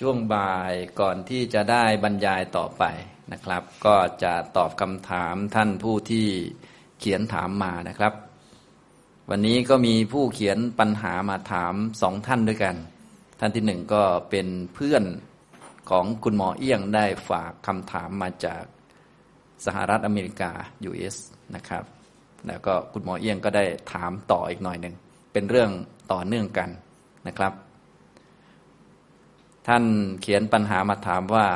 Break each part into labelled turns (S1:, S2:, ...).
S1: ช่วงบ่ายก่อนที่จะได้บรรยายต่อไปนะครับ ก็จะตอบคำถามท่านผู้ที่เขียนถามมานะครับ วันนี้ก็มีผู้เขียนปัญหามาถามสองท่านด้วยกัน ท่านที่หนึ่งก็เป็นเพื่อนของคุณหมอเอี้ยงได้ฝากคำถามมาจากสหรัฐอเมริกา US นะครับ แล้วก็คุณหมอเอี้ยงก็ได้ถามต่ออีกหน่อยหนึ่งเป็นเรื่องต่อเนื่องกันนะครับ ท่านเขียนปัญหามาถามว่า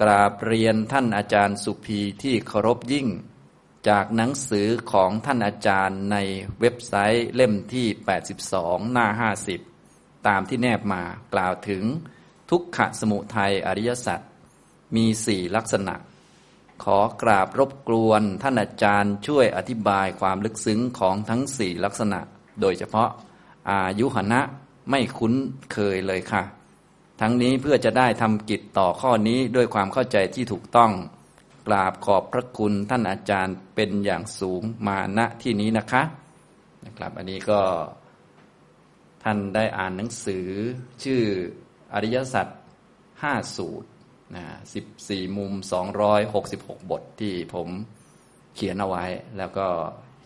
S1: กราบเรียนท่านอาจารย์สุภีที่เคารพยิ่ง จากหนังสือของท่านอาจารย์ในเว็บไซต์เล่มที่ 82 หน้า 50 ตามที่แนบมากล่าวถึงทุกขสมุทัยอริยสัจมีสี่ลักษณะ ขอกราบรบกวนท่านอาจารย์ช่วยอธิบายความลึกซึ้งของทั้งสี่ลักษณะ โดยเฉพาะอายุหนะไม่คุ้นเคยเลยค่ะ ทั้งนี้เพื่อจะได้ทำกิจต่อข้อนี้ด้วยความเข้าใจที่ถูกต้อง กราบขอบพระคุณท่านอาจารย์เป็นอย่างสูงมาณที่นี้นะคะนะครับ อันนี้ก็ท่านได้อ่านหนังสือ ชื่ออริยสัจห้าสูตรนะสิบสี่มุมสองร้อยหกสิบหกบทที่ผมเขียนเอาไว้ แล้วก็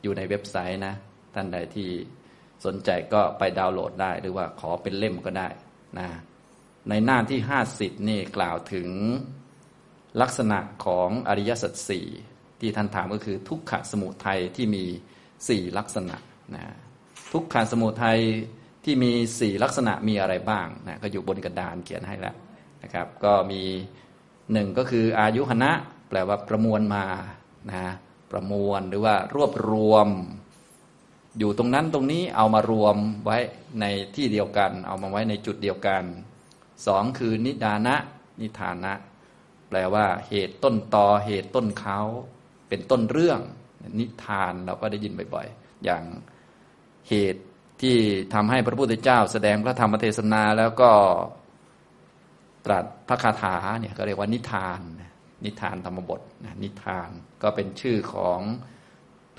S1: อยู่ในเว็บไซต์นะ ท่านใดที่สนใจก็ไปดาวน์โหลดได้ หรือว่าขอเป็นเล่มก็ได้นะ ในหน้าที่ห้าสิบนี่กล่าวถึงลักษณะของอริยสัจสี่ที่ท่านถามก็คือทุกขสมุทัยที่มีสี่ลักษณะนะทุกขสมุทัยที่มีสี่ลักษณะมีอะไรบ้างนะก็อยู่บนกระดานเขียนให้แล้วนะครับ ก็มีหนึ่งก็คืออายุหณะแปลว่าประมวลมานะประมวลหรือว่ารวบรวม อยู่ตรงนั้นตรงนี้เอามารวมไว้ในที่เดียวกัน เอามาไว้ในจุดเดียวกัน สองคือนิดานะ นิทานะ แปลว่า เหตุต้นตอเหตุต้นเขาเป็นต้นเรื่อง นิทานเราก็ได้ยินบ่อยๆ อย่างเหตุที่ทำให้พระพุทธเจ้า แสดงพระธรรมเทศนาแล้วก็ตรัสพระคาถาเนี่ยก็เรียกว่านิทาน นิทานธรรมบทนะนิทานก็เป็นชื่อของ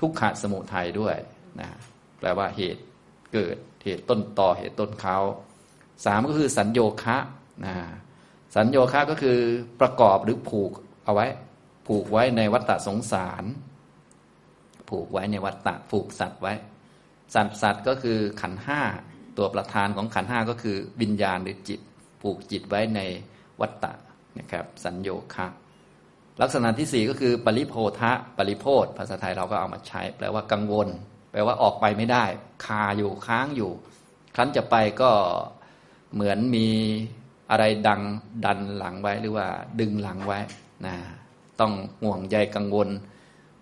S1: ทุกขะสมุทัยด้วยนะแปลว่าเหตุเกิดเหตุต้นต่อเหตุต้นเขา สามก็คือสัญโยคะนะสัญโยคะก็คือประกอบหรือผูกเอาไว้ ผูกไว้ในวัฏฏะสงสาร ผูกไว้ในวัฏฏะผูกสัตว์ไว้ สัตว์สัตว์ก็คือขันห้าตัวประธานของขันห้าก็คือวิญญาณหรือจิต ผูกจิตไว้ในวัฏฏะนะครับสัญโยคะลักษณะที่สี่ก็คือปริโพธะปริโพธภาษาไทยเราก็เอามาใช้ แปลว่ากังวล แปลว่าออกไปไม่ได้ คาอยู่ค้างอยู่ ครั้นจะไปก็ เหมือนมีอะไรดังดันหลังไว้หรือว่าดึงหลังไว้นะต้องห่วงใยกังวล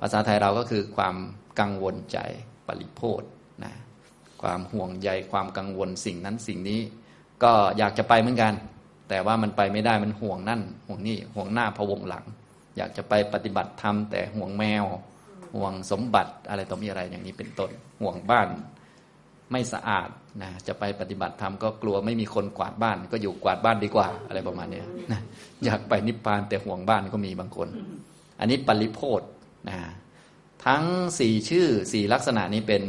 S1: ภาษาไทยเราก็คือความกังวลใจปริโพธนะความห่วงใยความกังวลสิ่งนั้นสิ่งนี้ ก็อยากจะไปเหมือนกัน แต่ว่ามันไปไม่ได้มันห่วงนั่นห่วงนี่ห่วงหน้าพวงหลัง อยากจะไปปฏิบัติธรรมแต่ห่วงแมว ห่วงสมบัติอะไรต่อมีอะไรอย่างนี้เป็นต้นห่วงบ้าน ไม่สะอาดนะจะไปปฏิบัติธรรมก็กลัวไม่มีคนกวาดบ้าน ก็อยู่กวาดบ้านดีกว่า อะไรประมาณนี้นะอยากไปนิพพานแต่ห่วงบ้านก็มีบางคน อันนี้ปริโพธนะทั้งสี่ชื่อสี่ลักษณะนี้เป็น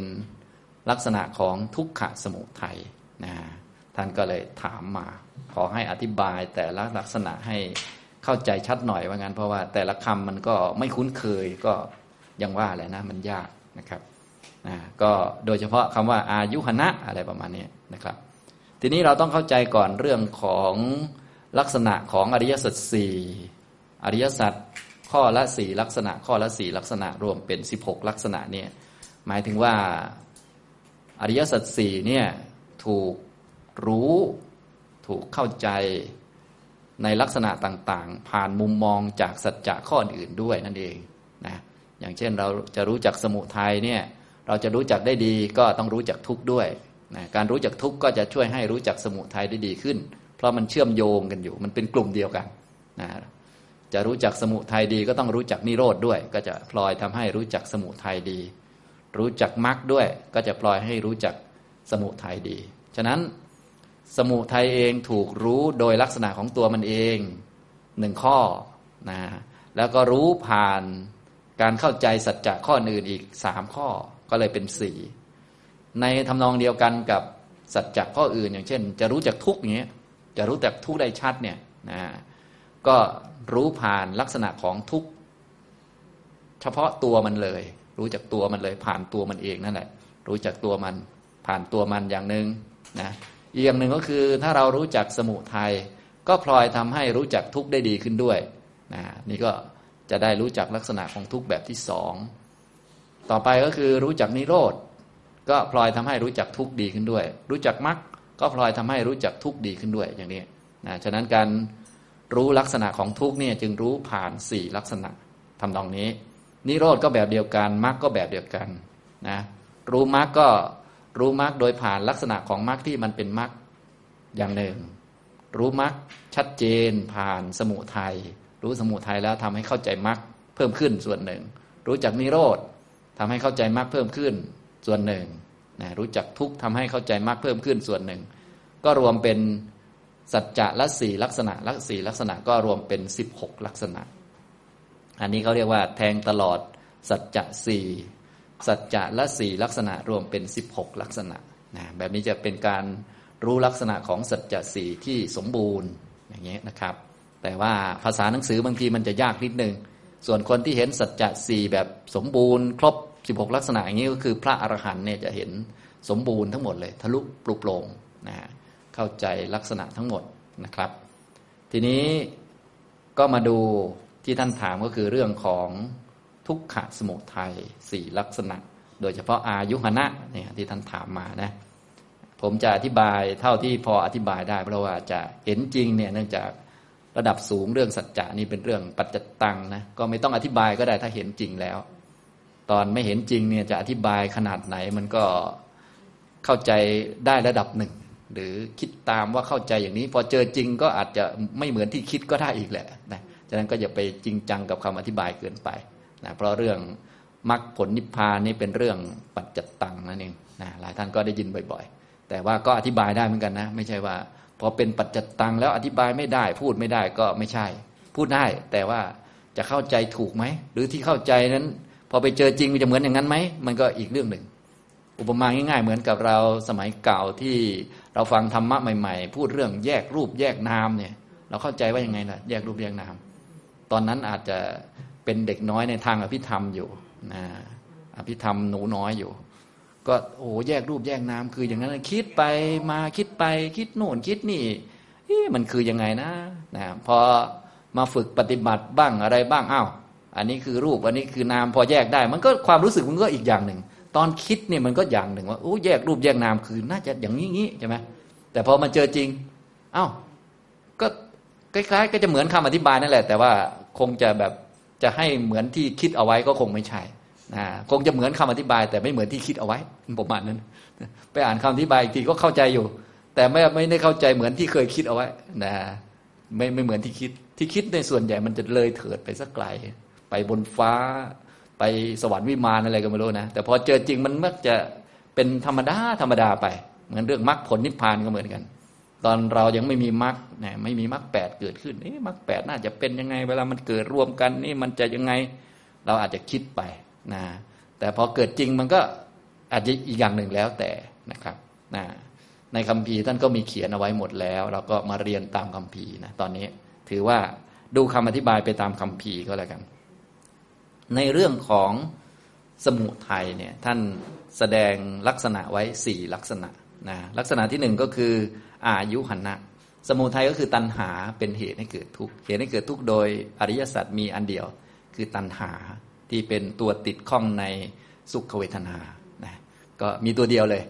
S1: ลักษณะของทุกขะสมุทัยนะท่านก็เลยถามมา ขอให้อธิบายแต่ละลักษณะให้เข้าใจชัดหน่อยว่างั้นเพราะว่าแต่ละคำมันก็ไม่คุ้นเคยก็ยังว่าแหละนะมันยากนะครับ นะก็โดยเฉพาะคำว่าอายุหณะอะไรประมาณนี้นะครับ ทีนี้เราต้องเข้าใจก่อนเรื่องของลักษณะของอริยสัจสี่อริยสัจข้อละสี่ลักษณะ ข้อละสี่ลักษณะรวมเป็นสิบหกลักษณะเนี่ยหมายถึงว่าอริยสัจสี่เนี่ยถูกรู้ถูกเข้าใจในลักษณะต่างๆ ผ่านมุมมองจากสัจจะข้ออื่นด้วยนั่นเองนะอย่างเช่นเราจะรู้จักสมุทัยเนี่ย เราจะรู้จักได้ดีก็ต้องรู้จักทุกข์ด้วยนะการรู้จักทุกข์ก็จะช่วยให้รู้จักสมุทัยได้ดีขึ้น เพราะมันเชื่อมโยงกันอยู่ มันเป็นกลุ่มเดียวกันนะจะรู้จักสมุทัยดีก็ต้องรู้จักนิโรธด้วย ก็จะพลอยทำให้รู้จักสมุทัยดี รู้จักมรรคด้วย ก็จะพลอยให้รู้จักสมุทัยดี ฉะนั้นสมุทัยเองถูกรู้โดยลักษณะของตัวมันเองหนึ่งข้อนะแล้วก็รู้ผ่านการเข้าใจสัจจะข้ออื่นอีกสามข้อ ก็เลยเป็นสี่ในทำนองเดียวกันกับสัจจะข้ออื่น อย่างเช่น จะรู้จักทุกอย่างเงี้ยจะรู้จักทุกได้ชัดเนี่ยนะก็รู้ผ่านลักษณะของทุกเฉพาะตัวมันเลย รู้จักตัวมันเลย ผ่านตัวมันเองนั่นแหละ รู้จักตัวมัน ผ่านตัวมันอย่างหนึ่งนะอีกอย่างหนึ่งก็คือถ้าเรารู้จักสมุทัยก็พลอยทำให้รู้จักทุกได้ดีขึ้นด้วยนะนี่ก็จะได้รู้จักลักษณะของทุกแบบที่สอง ต่อไปก็คือรู้จักนิโรธก็พลอยทำให้รู้จักทุกข์ดีขึ้นด้วย รู้จักมรรคก็พลอยทำให้รู้จักทุกข์ดีขึ้นด้วยอย่างนี้นะฉะนั้นการรู้ลักษณะของทุกข์เนี่ยจึงรู้ผ่านสี่ลักษณะทำนองนี้ นิโรธก็แบบเดียวกันมรรคก็แบบเดียวกันนะรู้มรรคก็รู้มรรคโดยผ่านลักษณะของมรรคที่มันเป็นมรรคอย่างหนึ่ง รู้มรรคชัดเจนผ่านสมุทัยรู้สมุทัยแล้วทำให้เข้าใจมรรคเพิ่มขึ้นส่วนหนึ่ง รู้จักนิโรธ ทำให้เข้าใจมรรคเพิ่มขึ้นส่วนหนึ่งนะรู้จักทุกข์ทำให้เข้าใจมรรคเพิ่มขึ้นส่วนหนึ่ง ก็รวมเป็นสัจจะละสี่ลักษณะละสี่ลักษณะก็รวมเป็นสิบหกลักษณะ อันนี้เขาเรียกว่าแทงตลอดสัจจะสี่สัจจะละสี่ลักษณะรวมเป็นสิบหกลักษณะนะแบบนี้จะเป็นการรู้ลักษณะของสัจจะสี่ที่สมบูรณ์อย่างนี้นะครับ แต่ว่าภาษาหนังสือบางทีมันจะยากนิดนึง ส่วนคนที่เห็นสัจจะสี่แบบสมบูรณ์ ครบสิบหกลักษณะอย่างนี้ก็คือพระอรหันต์เนี่ยจะเห็นสมบูรณ์ทั้งหมดเลย ทะลุปลุกโปรงนะเข้าใจลักษณะทั้งหมดนะครับ ทีนี้ก็มาดูที่ท่านถามก็คือเรื่องของทุกขสมุทัยสี่ลักษณะ โดยเฉพาะอายุหณะเนี่ยที่ท่านถามมานะผมจะอธิบายเท่าที่พออธิบายได้เพราะว่าจะเห็นจริงเนี่ยเนื่องจาก ระดับสูงเรื่องสัจจะนี่เป็นเรื่องปัจจตังนะก็ไม่ต้องอธิบายก็ได้ถ้าเห็นจริงแล้ว ตอนไม่เห็นจริงเนี่ยจะอธิบายขนาดไหนมันก็เข้าใจได้ระดับหนึ่ง หรือคิดตามว่าเข้าใจอย่างนี้ พอเจอจริงก็อาจจะไม่เหมือนที่คิดก็ได้อีกแหละนะฉะนั้นก็อย่าไปจริงจังกับคำอธิบายเกินไปนะเพราะเรื่องมรรคผลนิพพานนี่เป็นเรื่องปัจจตังนั่นเองนะหลายท่านก็ได้ยินบ่อย ๆ แต่ว่าก็อธิบายได้เหมือนกันนะ ไม่ใช่ว่า พอเป็นปัจจตังแล้วอธิบายไม่ได้ พูดไม่ได้ก็ไม่ใช่ พูดได้แต่ว่าจะเข้าใจถูกไหม หรือที่เข้าใจนั้น พอไปเจอจริงมันจะเหมือนอย่างนั้นไหม มันก็อีกเรื่องหนึ่ง อุปมาง่ายๆ เหมือนกับเราสมัยเก่าที่เราฟังธรรมะใหม่ๆ พูดเรื่องแยกรูปแยกนามเนี่ย เราเข้าใจว่ายังไงล่ะ แยกรูปแยกนาม ตอนนั้นอาจจะเป็นเด็กน้อยในทางอภิธรรมอยู่นะอภิธรรมหนูน้อยอยู่ ก็โอ้แยกรูปแยกนามคืออย่างนั้นคิดไปมาคิดไปคิดโน่นคิดนี่มันคือยังไงนะนะพอมาฝึกปฏิบัติบ้างอะไรบ้างอ้าวอันนี้คือรูปอันนี้คือนามพอแยกได้ มันก็ความรู้สึกมันก็อีกอย่างหนึ่ง ตอนคิดเนี่ยมันก็อย่างหนึ่งว่าโอ้แยกรูปแยกนามคือน่าจะอย่างนี้งี้ใช่ไหมแต่พอมาเจอจริงอ้าวก็คล้ายๆ ก็จะเหมือนคำอธิบายนั่นแหละ แต่ว่าคงจะแบบจะให้เหมือนที่คิดเอาไว้ก็คงไม่ใช่ คงจะเหมือนคำอธิบาย แต่ไม่เหมือนที่คิดเอาไว้ประมาณนั้น ไปอ่านคำอธิบายอีกทีก็เข้าใจอยู่ แต่ไม่ไม่ได้เข้าใจเหมือนที่เคยคิดเอาไว้นะไม่ไม่เหมือนที่คิดที่คิดในส่วนใหญ่มันจะเลยเถิดไปสักไกล ไปบนฟ้า ไปสวรรค์วิมานอะไรก็ไม่รู้นะ แต่พอเจอจริงมันมักจะเป็นธรรมดาธรรมดาไป เหมือนเรื่องมรรคผลนิพพานก็เหมือนกัน ตอนเรายังไม่มีมรรคไม่มีมรรคแปดเกิดขึ้นนี่มรรคแปดน่าจะเป็นยังไง เวลามันเกิดรวมกันนี่มันจะยังไง เราอาจจะคิดไป นะแต่พอเกิดจริงมันก็อาจจะอีกอย่างหนึ่งแล้วแต่นะครับนะในคำพีท่านก็มีเขียนเอาไว้หมดแล้ว เราก็มาเรียนตามคำพีนะตอนนี้ถือว่าดูคำอธิบายไปตามคำพีก็แล้วกัน ในเรื่องของสมุทัยเนี่ยท่านแสดงลักษณะไว้สี่ลักษณะนะลักษณะที่หนึ่งก็คืออายุหันนะสมุทัยก็คือตัณหาเป็นเหตุให้เกิดทุกข์เหตุให้เกิดทุกข์โดยอริยสัจมีอันเดียวคือตัณหา ที่เป็นตัวติดข้องในสุขเวทนานะก็มีตัวเดียวเลย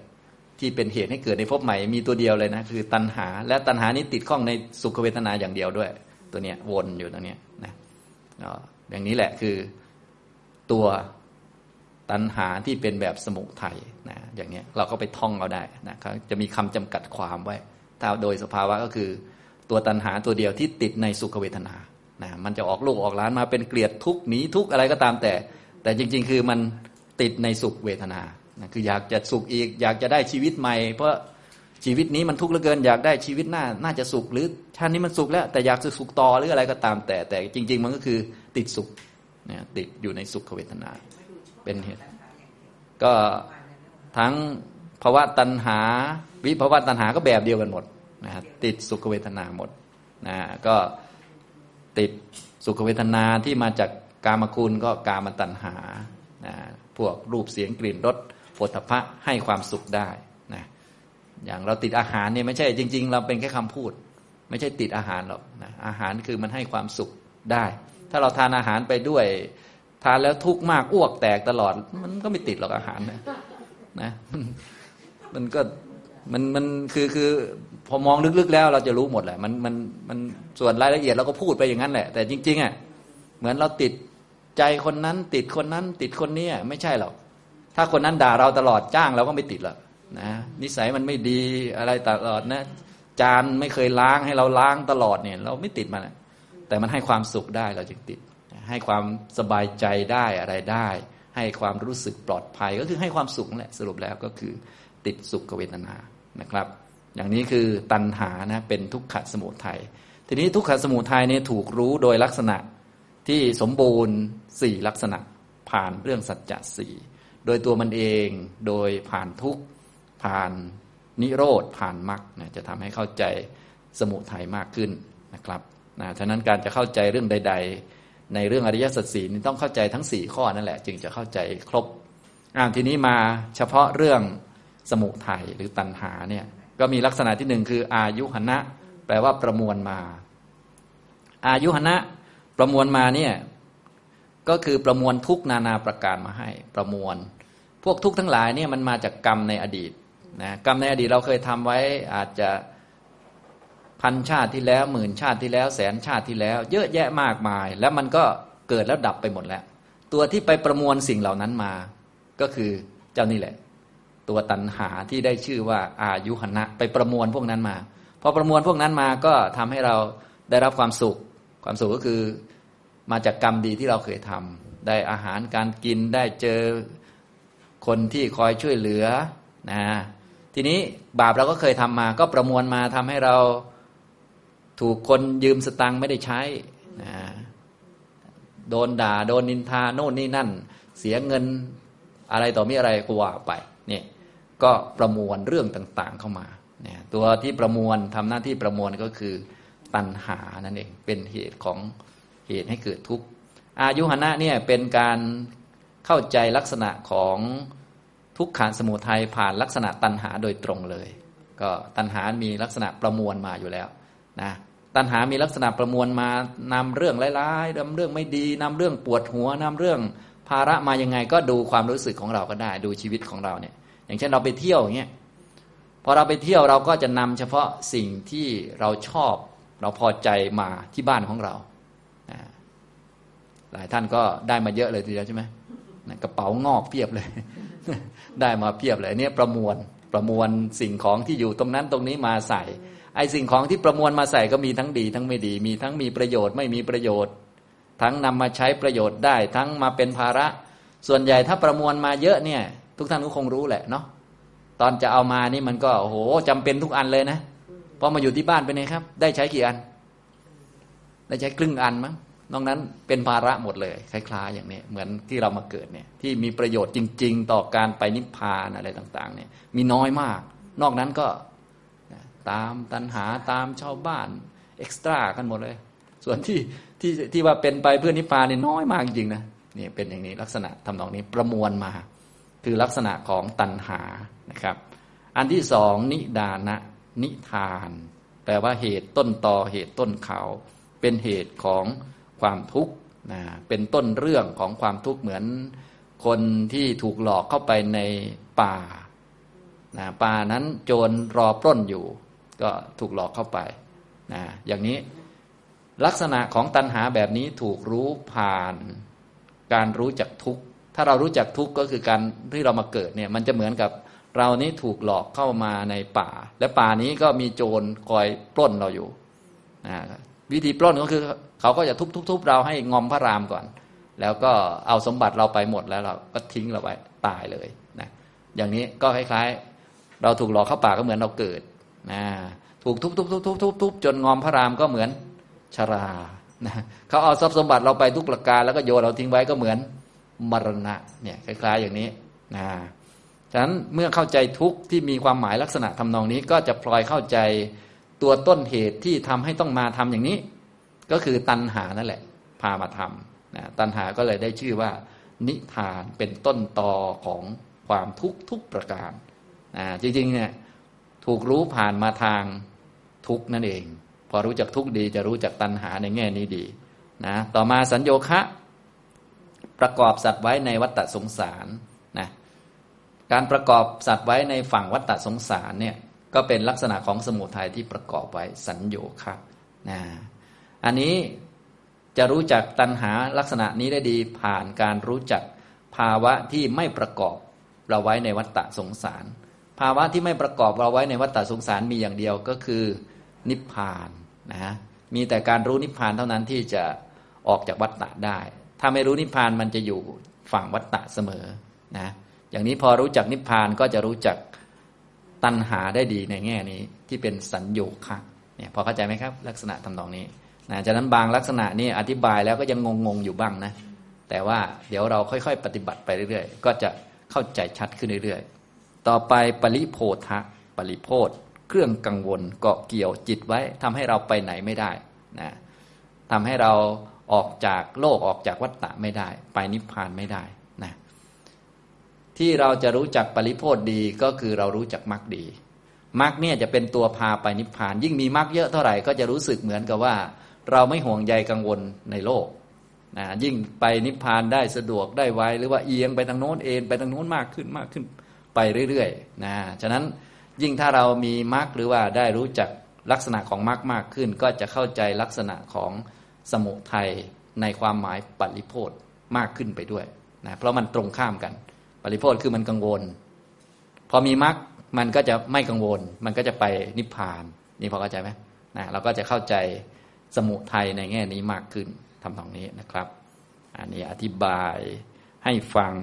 S1: ที่เป็นเหตุให้เกิดในภพใหม่มีตัวเดียวเลยนะคือตัณหา และตัณหานี้ติดข้องในสุขเวทนาอย่างเดียวด้วย ตัวเนี้ยวนอยู่ตรงนี้ยนะอย่างนี้แหละคือตัวตัณหาที่เป็นแบบสมุทัยนะอย่างนี้เราก็ไปท่องเอาได้นะเขาจะมีคำจำกัดความไว้ ถ้าโดยสภาวะก็คือ ตัวตัณหาตัวเดียวที่ติดในสุขเวทนา นะมันจะออกลูกออกหลานมาเป็นเกลียดทุกหนีทุกอะไรก็ตามแต่ แต่จริง ๆ คือมันติดในสุขเวทนานะคืออยากจะสุขอีก อยากจะได้ชีวิตใหม่ เพราะชีวิตนี้มันทุกข์เหลือเกิน อยากได้ชีวิตหน้าน่าจะสุขหรือชาตินี้มันสุขแล้ว แต่อยากจะสุขต่อหรืออะไรก็ตามแต่ แต่จริง ๆ มันก็คือติดสุขเนี่ยติดอยู่ในสุขเวทนา เป็นเหตุ ก็ทั้งภาวะตัณหา วิภาวะตัณหาก็แบบเดียวกันหมดนะติดสุขเวทนาหมดนะก็ ติดสุขเวทนาที่มาจากกามคุณก็กามตัณหานะพวกรูปเสียงกลิ่นรสผลพะให้ความสุขได้นะอย่างเราติดอาหารเนี่ยไม่ใช่จริง ๆ เราเป็นแค่คำพูด ไม่ใช่ติดอาหารหรอกนะอาหารคือมันให้ความสุขได้ ถ้าเราทานอาหารไปด้วยทานแล้วทุกข์มากอ้วกแตกตลอด มันก็ไม่ติดหรอกอาหารนะนะมันก็ มันมันคือคือพอมองลึกๆแล้วเราจะรู้หมดแหละ มันมันมันส่วนรายละเอียดเราก็พูดไปอย่างนั้นแหละ แต่จริง ๆอะเหมือนเราติดใจคนนั้น ติดคนนั้น ติดคนนี้ไม่ใช่หรอกถ้าคนนั้นด่าเราตลอดจ้างเราก็ไม่ติดหรอกนะนิสัยมันไม่ดีอะไรตลอดนะ จานไม่เคยล้างให้เราล้างตลอดเนี่ย เราไม่ติดมันแต่มันให้ความสุขได้เราจึงติด ให้ความสบายใจได้อะไรได้ ให้ความรู้สึกปลอดภัยก็คือให้ความสุขแหละสรุปแล้วก็คือติดสุขเวทนา นะครับ อย่างนี้คือตัณหานะเป็นทุกขสมุทัยทีนี้ทุกขสมุทัยเนี่ยถูกรู้โดยลักษณะที่สมบูรณ์สี่ลักษณะผ่านเรื่องสัจจะสี่โดยตัวมันเองโดยผ่านทุกผ่านนิโรธผ่านมรรคจะทำให้เข้าใจสมุทัยมากขึ้นนะครับนะฉะนั้นการจะเข้าใจเรื่องใด ๆ ในเรื่องอริยสัจสี่นี่ต้องเข้าใจทั้งสี่ข้อนั่นแหละ จึงจะเข้าใจครบอ่าทีนี้มาเฉพาะเรื่อง สมุทัยหรือตัณหาเนี่ยก็มีลักษณะที่หนึ่งคือ อายุหณะ แปลว่าประมวลมา อายุหณะประมวลมาเนี่ยก็คือประมวลทุกนานาประการมาให้ ประมวล พวกทุกทั้งหลายเนี่ยมันมาจากกรรมในอดีตนะกรรมในอดีตเราเคยทำไว้อาจจะพันชาติที่แล้วหมื่นชาติที่แล้ว แสนชาติที่แล้ว เยอะแยะมากมาย แล้วมันก็เกิดแล้วดับไปหมดแล้ว ตัวที่ไปประมวลสิ่งเหล่านั้นมา ก็คือเจ้านี่แหละ ตัวตันหาที่ได้ชื่อว่าอายุหณะไปประมวลพวกนั้นมาพอประมวลพวกนั้นมาก็ทำให้เราได้รับความสุข ความสุขก็คือมาจากกรรมดีที่เราเคยทำได้อาหารการกินได้เจอคนที่คอยช่วยเหลือนะทีนี้บาปเราก็เคยทำมา ก็ประมวลมาทำให้เราถูกคนยืมสตังค์ไม่ได้ใช้นะโดนด่า โดนนินทาโน่นนี่นั่น เสียเงินอะไรต่อมีอะไรกว่าไปเนี่ย ก็ประมวลเรื่องต่างๆเข้ามาเนี่ยตัวที่ประมวลทำหน้าที่ประมวลก็คือตัณหานั่นเองเป็นเหตุของเหตุให้เกิดทุกข์อายุหณะเนี่ยเป็นการเข้าใจลักษณะของทุกขานสมุทัยผ่านลักษณะตัณหาโดยตรงเลย ก็ตัณหามีลักษณะประมวลมาอยู่แล้วนะตัณหามีลักษณะประมวลมานำเรื่องร้ายๆนำเรื่องไม่ดีนำเรื่องปวดหัวนำเรื่องภาระมายังไงก็ดูความรู้สึกของเราก็ได้ ดูชีวิตของเราเนี่ย อย่างเช่นเราไปเที่ยวอย่างเงี้ยพอเราไปเที่ยวเราก็จะนำเฉพาะสิ่งที่เราชอบ เราพอใจมาที่บ้านของเราหลายท่านก็ได้มาเยอะเลยทีเดียวใช่ไหมกระเป๋างอกเพียบเลย ได้มาเพียบเลยเนี่ยประมวลประมวลสิ่งของที่อยู่ตรงนั้นตรงนี้มาใส่ ไอ้สิ่งของที่ประมวลมาใส่ก็มีทั้งดีทั้งไม่ดี มีทั้งมีประโยชน์ไม่มีประโยชน์ ทั้งนำมาใช้ประโยชน์ได้ ทั้งมาเป็นภาระ ส่วนใหญ่ถ้าประมวลมาเยอะเนี่ย ทุกท่านก็คงรู้แหละเนาะตอนจะเอามานี่มันก็โอ้โหจำเป็นทุกอันเลยนะพอมาอยู่ที่บ้านเป็นไงครับ ได้ใช้กี่อัน ได้ใช้ครึ่งอันมั้งนอกนั้นเป็นภาระหมดเลย คล้ายๆ อย่างนี้เหมือนที่เรามาเกิดเนี่ย ที่มีประโยชน์จริง ๆ ต่อการไปนิพพานอะไรต่าง ๆ เนี่ย มีน้อยมาก นอกนั้นก็ตามตันหาตามชาวบ้านเอ็กซ์ตร้ากันหมดเลย ส่วนที่ที่ที่ว่าเป็นไปเพื่อนิพพานเนี่ยน้อยมากจริงๆนะนี่เป็นอย่างนี้ลักษณะทำนองนี้ประมวลมา คือลักษณะของตันหานะครับ อันที่สองนิดานะนิทาน แปลว่าเหตุต้นตอเหตุต้นเขา เป็นเหตุของความทุกข์นะเป็นต้นเรื่องของความทุกข์เหมือนคนที่ถูกหลอกเข้าไปในป่านะป่านั้นโจรรอปล้นอยู่ ก็ถูกหลอกเข้าไปนะอย่างนี้ลักษณะของตัณหาแบบนี้ถูกรู้ผ่าน การรู้จักทุกข์ ถ้าเรารู้จักทุกข์ก็คือการที่เรามาเกิดเนี่ย มันจะเหมือนกับเรานี้ถูกหลอกเข้ามาในป่า และป่านี้ก็มีโจรคอยปล้นเราอยู่วิธีปล้นก็คือ เขาก็จะทุบๆเราให้งอมพระรามก่อน แล้วก็เอาสมบัติเราไปหมดแล้วเราก็ทิ้งเราไว้ตายเลยนะอย่างนี้ก็คล้ายๆ เราถูกหลอกเข้าป่าก็เหมือนเราเกิดนะถูกทุบทุบทุบทุบทุบทุบจนงอมพระรามก็เหมือนชรานะเขาเอาทรัพย์สมบัติเราไปทุกประการแล้วก็โยนเราทิ้งไว้ก็เหมือน มรณะเนี่ยคล้าย ๆ อย่างนี้นะฉะนั้นเมื่อเข้าใจทุกที่มีความหมายลักษณะทำนองนี้ก็จะพลอยเข้าใจตัวต้นเหตุที่ทำให้ต้องมาทำอย่างนี้ ก็คือตัณหานั่นแหละ พามาทำนะตัณหาก็เลยได้ชื่อว่า นิทานเป็นต้นตอของความทุกข์ทุกประการนะจริงๆเนี่ยถูกรู้ผ่านมาทางทุกนั่นเอง พอรู้จักทุกดีจะรู้จักตัณหาในแง่นี้ดีนะต่อมาสัญโยคะ ประกอบสัตว์ไว้ในวัฏฏสงสารนะการประกอบสัตว์ไว้ในฝั่งวัฏฏสงสารเนี่ยก็เป็นลักษณะของสมุทัยที่ประกอบไว้สัญโยคะนะอันนี้จะรู้จักตัณหาลักษณะนี้ได้ดีผ่านการรู้จักภาวะที่ไม่ประกอบเราไว้ในวัฏฏะสงสาร ภาวะที่ไม่ประกอบเราไว้ในวัฏฏะสงสารมีอย่างเดียวก็คือนิพพานนะมีแต่การรู้นิพพานเท่านั้นที่จะออกจากวัฏฏะได้ ถ้าไม่รู้นิพพานมันจะอยู่ฝั่งวัฏฏะเสมอนะอย่างนี้พอรู้จักนิพพานก็จะรู้จักตัณหาได้ดีในแง่นี้ที่เป็นสัญโยคะเนี่ยพอเข้าใจไหมครับ ลักษณะทำนองนี้นะจากนั้นบางลักษณะนี้อธิบายแล้วก็ยังงงๆอยู่บ้างนะแต่ว่าเดี๋ยวเราค่อย ๆ ปฏิบัติไปเรื่อยๆ ก็จะเข้าใจชัดขึ้นเรื่อยๆ ต่อไปปริโพธะปริโพธเครื่องกังวลเกาะเกี่ยวจิตไว้ทำให้เราไปไหนไม่ได้นะทำให้เรา ออกจากโลกออกจากวัฏฏะไม่ได้ ไปนิพพานไม่ได้นะที่เราจะรู้จักปริโพธดีก็คือเรารู้จักมรรคดีมรรคเนี่ยจะเป็นตัวพาไปนิพพาน ยิ่งมีมรรคเยอะเท่าไหร่ก็จะรู้สึกเหมือนกับว่า เราไม่ห่วงใยกังวลในโลกนะยิ่งไปนิพพานได้สะดวกได้ไวหรือว่าเอียงไปทางโน้นเอ็นไปทางโน้นมากขึ้นมากขึ้นไปเรื่อยๆนะฉะนั้นยิ่งถ้าเรามีมรรคหรือว่าได้รู้จักลักษณะของมรรคมากขึ้น ก็จะเข้าใจลักษณะของ สมุทัยในความหมายปริโพธมากขึ้นไปด้วยนะเพราะมันตรงข้ามกัน ปริโพธคือมันกังวล พอมีมรรคมันก็จะไม่กังวล มันก็จะไปนิพพาน นี่พอเข้าใจไหมนะเราก็จะเข้าใจสมุทัยในแง่นี้มากขึ้นทำตรงนี้นะครับ อันนี้อธิบายให้ฟัง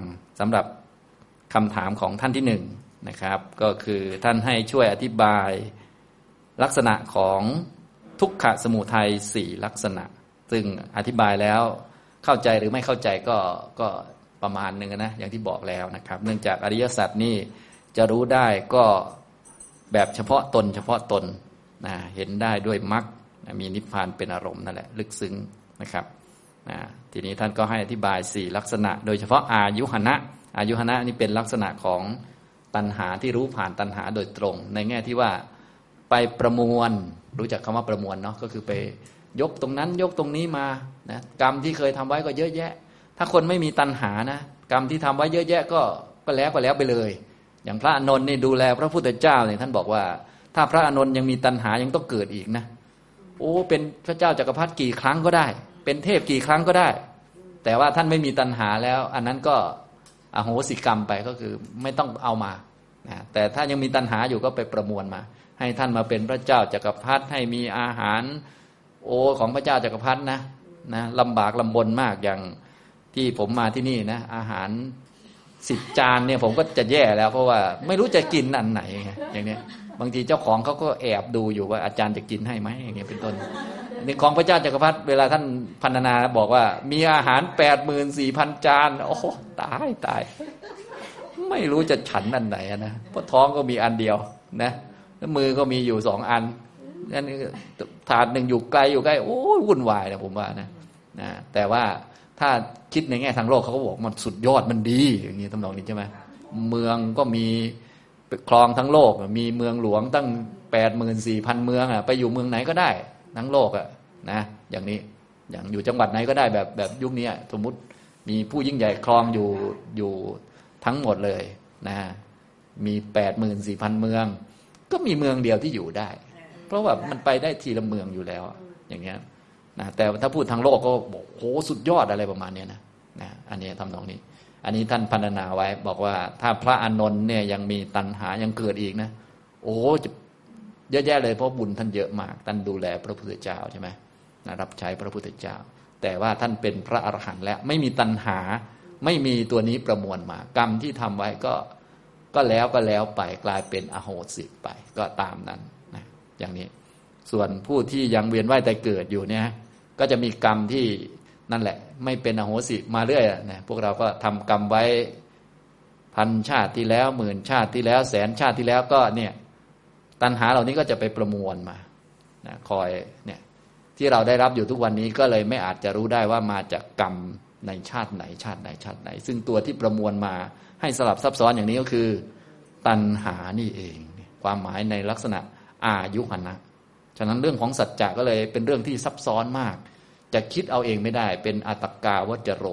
S1: สำหรับคำถามของท่านที่หนึ่งนะครับ ก็คือท่านให้ช่วยอธิบายลักษณะของทุกขสมุทัยสี่ลักษณะ ซึ่งอธิบายแล้วเข้าใจหรือไม่เข้าใจก็ก็ประมาณหนึ่งนะอย่างที่บอกแล้วนะครับ เนื่องจากอริยสัจนี่จะรู้ได้ก็แบบเฉพาะตน เฉพาะตนนะเห็นได้ด้วยมรรคมีนิพพานเป็นอารมณ์นั่นแหละลึกซึ้งนะครับทีนี้ท่านก็ให้อธิบายสี่ลักษณะ โดยเฉพาะอายุหณะอายุหณะนี่เป็นลักษณะของตัณหาที่รู้ผ่านตัณหาโดยตรง ในแง่ที่ว่าไปประมวลรู้จักคำว่าประมวลเนาะก็คือไป ยกตรงนั้นยกตรงนี้มานะกรรมที่เคยทำไว้ก็เยอะแยะ ถ้าคนไม่มีตัณหานะกรรมที่ทำไว้เยอะแยะก็ก็แล้วก็แล้วไปเลย อย่างพระอนนท์นี่ดูแลพระพุทธเจ้าเนี่ยท่านบอกว่า ถ้าพระอนนท์ยังมีตัณหายังต้องเกิดอีกนะโอ้เป็นพระเจ้าจากักรพรรดิกี่ครั้งก็ได้ เป็นเทพกี่ครั้งก็ได้ แต่ว่าท่านไม่มีตัณหาแล้ว อันนั้นก็อโหสิกรรมไปก็คือไม่ต้องเอามานะแต่ถ้ายังมีตัณหาอยู่ก็ไปประมวลมา ให้ท่านมาเป็นพระเจ้าจากักรพรรดิให้มีอาหาร โอ้ของพระเจ้าจักรพรรดินะนะลำบากลำบนมากอย่างที่ผมมาที่นี่นะ อาหารสิบจานเนี่ยผมก็จะแย่แล้ว เพราะว่าไม่รู้จะกินอันไหนอย่างเนี้ยบางทีเจ้าของเขาก็แอบดูอยู่ว่าอาจารย์จะกินให้ไหมอย่างเงี้ยเป็นต้นในของพระเจ้าจักรพรรดิเวลาท่านพันนาบอกว่า มีอาหารแปดหมื่นสี่พันจาน โอ้ตายตาย ไม่รู้จะฉันอันไหนนะเพราะท้องก็มีอันเดียวนะแล้วมือก็มีอยู่สองอัน นั่นถาดหนึ่งอยู่ไกลอยู่ใกล้โอ้วุ่นวายนะผมว่านะนะแต่ว่าถ้าคิดในแง่ทางโลกเขาก็บอกมันสุดยอดมันดี อย่างนี้ตำนองนี้ใช่ไหมเมืองก็มีคลองทั้งโลก มีเมืองหลวงตั้งแปดหมื่นสี่พันเมืองอะไปอยู่เมืองไหนก็ได้ ทั้งโลกอะนะอย่างนี้อย่างอยู่จังหวัดไหนก็ได้แบบแบบยุคนี้สมมุติมีผู้ยิ่งใหญ่ครองอยู่อยู่ทั้งหมดเลยนะมีแปดหมื่นสี่พันเมือง ก็มีเมืองเดียวที่อยู่ได้ เพราะว่ามันไปได้ทีละเมืองอยู่แล้ว อย่างเงี้ยนะแต่ถ้าพูดทางโลกก็บอกโหสุดยอดอะไรประมาณนี้นะนะอันนี้ทำตรงนี้ อันนี้ท่านพันนาไว้ บอกว่าถ้าพระอานนท์เนี่ยยังมีตัณหายังเกิดอีกนะ โอ้จะเยอะแยะเลยเพราะบุญท่านเยอะมาก ท่านดูแลพระพุทธเจ้าใช่ไหมนะรับใช้พระพุทธเจ้า แต่ว่าท่านเป็นพระอรหันต์แล้วไม่มีตัณหาไม่มีตัวนี้ประมวลมา กรรมที่ทำไว้ก็ก็แล้วก็แล้วไปกลายเป็นอโหสิไปก็ตามนั้นนะ อย่างนี้ ส่วนผู้ที่ยังเวียนว่ายแต่เกิดอยู่เนี่ยก็จะมีกรรมที่นั่นแหละ ไม่เป็นอโหสิมาเรื่อยนะพวกเราก็ทำกรรมไว้พันชาติที่แล้วหมื่นชาติที่แล้ว แสนชาติที่แล้วก็เนี่ยตัณหาเหล่านี้ก็จะไปประมวลมานะคอยเนี่ยที่เราได้รับอยู่ทุกวันนี้ก็เลยไม่อาจจะรู้ได้ว่ามาจากกรรมในชาติไหนชาติไหนชาติไหน ซึ่งตัวที่ประมวลมาให้สลับซับซ้อนอย่างนี้ก็คือ ตัณหานี่เอง ความหมายในลักษณะ อายุหนะฉะนั้นเรื่องของสัจจะก็เลยเป็นเรื่องที่ซับซ้อนมาก จะคิดเอาเองไม่ได้ เป็นอัตกาวจโร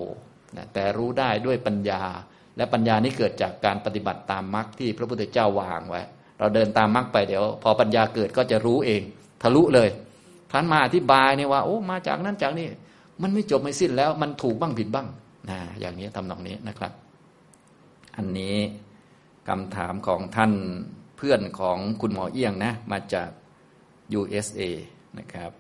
S1: นะแต่รู้ได้ด้วยปัญญา และปัญญานี้เกิดจากการปฏิบัติตามมรรคที่พระพุทธเจ้าวางไว้ เราเดินตามมรรคไปเดี๋ยว พอปัญญาเกิดก็จะรู้เอง ทะลุเลยท่านมาอธิบายเนี่ยว่าโอ้มาจากนั้นจากนี้มันไม่จบไม่สิ้นแล้ว มันถูกบ้างผิดบ้างนะอย่างนี้ทำนองนี้นะครับ อันนี้คำถามของท่าน เพื่อนของคุณหมอเอี้ยงนะ มาจาก USA นะครับ